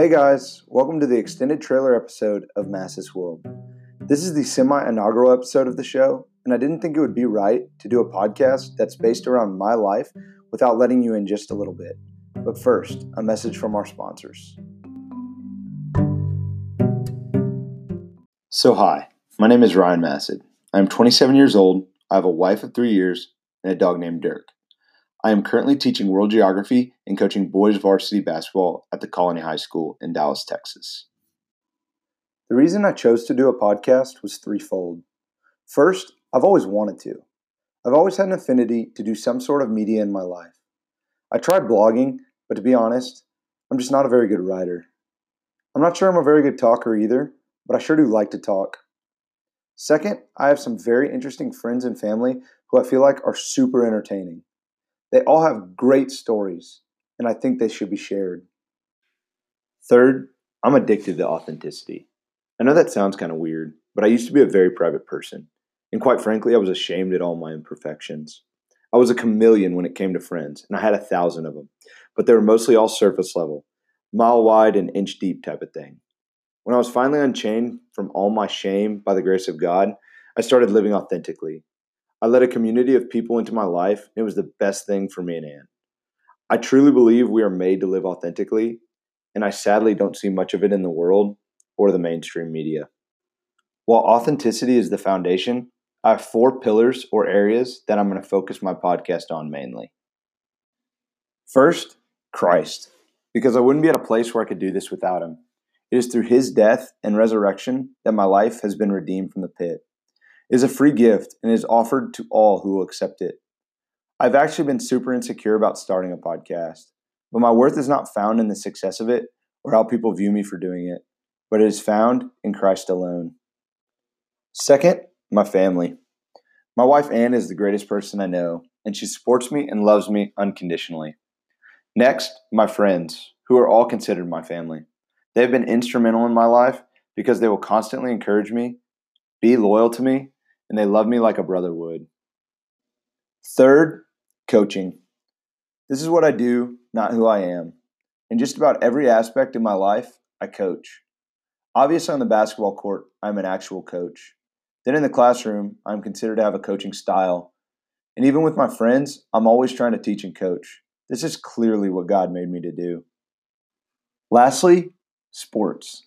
Hey guys, welcome to the extended trailer episode of Masses World. This is the semi inaugural episode of the show, and I didn't think it would be right to do a podcast that's based around my life without letting you in just a little bit. But first, a message from our sponsors. So, hi, my name is Ryan Massad. I'm 27 years old, I have a wife of three years, and a dog named Dirk. I am currently teaching world geography and coaching boys varsity basketball at the Colony High School in Dallas, Texas. The reason I chose to do a podcast was threefold. First, I've always wanted to. I've always had an affinity to do some sort of media in my life. I tried blogging, but to be honest, I'm just not a very good writer. I'm not sure I'm a very good talker either, but I sure do like to talk. Second, I have some very interesting friends and family who I feel like are super entertaining. They all have great stories, and I think they should be shared. Third, I'm addicted to authenticity. I know that sounds kind of weird, but I used to be a very private person, and quite frankly, I was ashamed at all my imperfections. I was a chameleon when it came to friends, and I had a thousand of them, but they were mostly all surface level, mile wide and inch deep type of thing. When I was finally unchained from all my shame by the grace of God, I started living authentically. I let a community of people into my life, it was the best thing for me and Ann. I truly believe we are made to live authentically, and I sadly don't see much of it in the world or the mainstream media. While authenticity is the foundation, I have four pillars or areas that I'm going to focus my podcast on mainly. First, Christ, because I wouldn't be at a place where I could do this without him. It is through his death and resurrection that my life has been redeemed from the pit is a free gift and is offered to all who will accept it. I've actually been super insecure about starting a podcast, but my worth is not found in the success of it or how people view me for doing it, but it is found in Christ alone. Second, my family. My wife Ann is the greatest person I know, and she supports me and loves me unconditionally. Next, my friends, who are all considered my family. They have been instrumental in my life because they will constantly encourage me, be loyal to me, and they love me like a brother would. Third, coaching. This is what I do, not who I am. In just about every aspect of my life, I coach. Obviously, on the basketball court, I'm an actual coach. Then in the classroom, I'm considered to have a coaching style. And even with my friends, I'm always trying to teach and coach. This is clearly what God made me to do. Lastly, sports.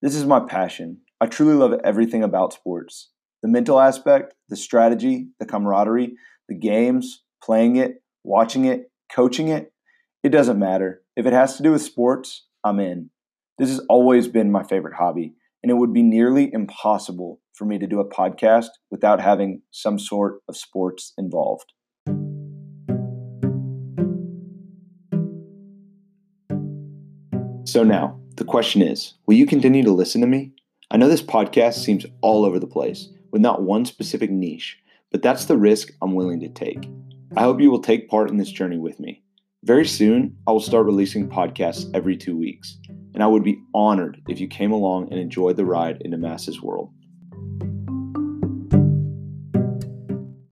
This is my passion. I truly love everything about sports the mental aspect, the strategy, the camaraderie, the games, playing it, watching it, coaching it, it doesn't matter. If it has to do with sports, I'm in. This has always been my favorite hobby, and it would be nearly impossible for me to do a podcast without having some sort of sports involved. So now, the question is will you continue to listen to me? I know this podcast seems all over the place with not one specific niche, but that's the risk I'm willing to take. I hope you will take part in this journey with me. Very soon, I will start releasing podcasts every two weeks, and I would be honored if you came along and enjoyed the ride into Mass's World.